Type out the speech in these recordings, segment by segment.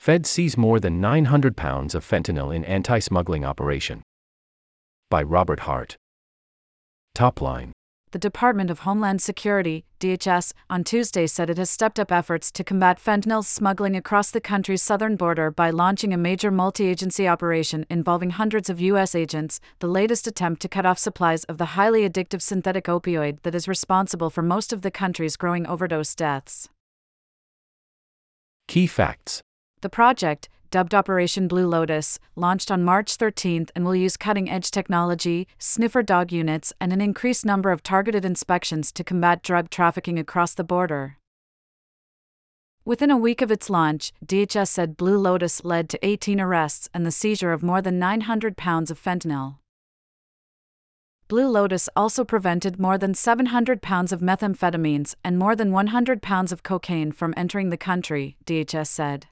Fed seize more than 900 pounds of fentanyl in anti smuggling operation. By Robert Hart. Top line. The Department of Homeland Security, DHS, on Tuesday said it has stepped up efforts to combat fentanyl smuggling across the country's southern border by launching a major multi agency operation involving hundreds of U.S. agents, the latest attempt to cut off supplies of the highly addictive synthetic opioid that is responsible for most of the country's growing overdose deaths. Key facts The project, dubbed Operation Blue Lotus, launched on March 13 and will use cutting edge technology, sniffer dog units, and an increased number of targeted inspections to combat drug trafficking across the border. Within a week of its launch, DHS said Blue Lotus led to 18 arrests and the seizure of more than 900 pounds of fentanyl. Blue Lotus also prevented more than 700 pounds of methamphetamines and more than 100 pounds of cocaine from entering the country, DHS said.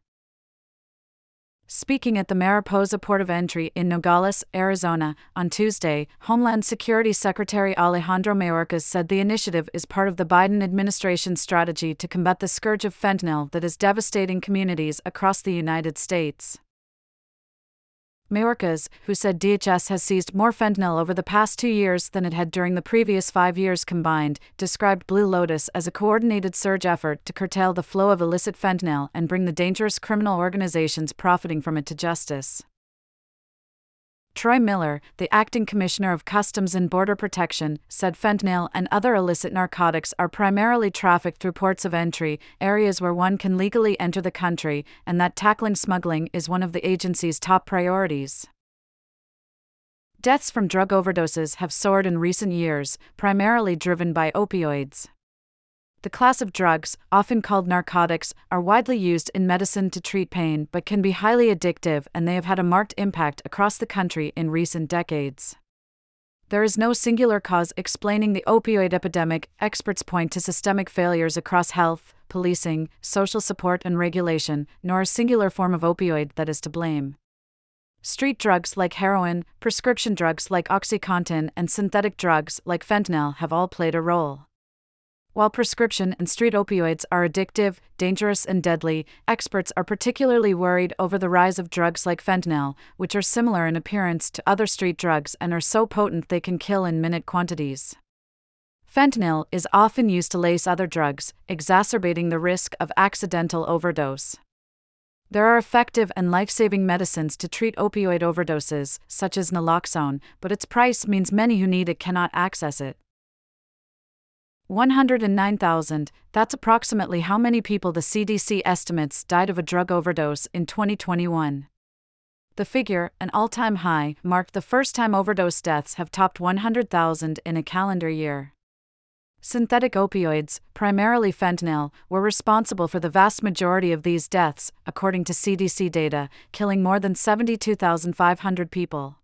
Speaking at the Mariposa Port of Entry in Nogales, Arizona, on Tuesday, Homeland Security Secretary Alejandro Mayorkas said the initiative is part of the Biden administration's strategy to combat the scourge of fentanyl that is devastating communities across the United States. Mayorkas, who said DHS has seized more fentanyl over the past two years than it had during the previous five years combined, described Blue Lotus as a coordinated surge effort to curtail the flow of illicit fentanyl and bring the dangerous criminal organizations profiting from it to justice. Troy Miller, the acting commissioner of Customs and Border Protection, said fentanyl and other illicit narcotics are primarily trafficked through ports of entry, areas where one can legally enter the country, and that tackling smuggling is one of the agency's top priorities. Deaths from drug overdoses have soared in recent years, primarily driven by opioids. The class of drugs, often called narcotics, are widely used in medicine to treat pain but can be highly addictive and they have had a marked impact across the country in recent decades. There is no singular cause explaining the opioid epidemic, experts point to systemic failures across health, policing, social support, and regulation, nor a singular form of opioid that is to blame. Street drugs like heroin, prescription drugs like Oxycontin, and synthetic drugs like fentanyl have all played a role. While prescription and street opioids are addictive, dangerous, and deadly, experts are particularly worried over the rise of drugs like fentanyl, which are similar in appearance to other street drugs and are so potent they can kill in minute quantities. Fentanyl is often used to lace other drugs, exacerbating the risk of accidental overdose. There are effective and life saving medicines to treat opioid overdoses, such as naloxone, but its price means many who need it cannot access it. 109,000, that's approximately how many people the CDC estimates died of a drug overdose in 2021. The figure, an all time high, marked the first time overdose deaths have topped 100,000 in a calendar year. Synthetic opioids, primarily fentanyl, were responsible for the vast majority of these deaths, according to CDC data, killing more than 72,500 people.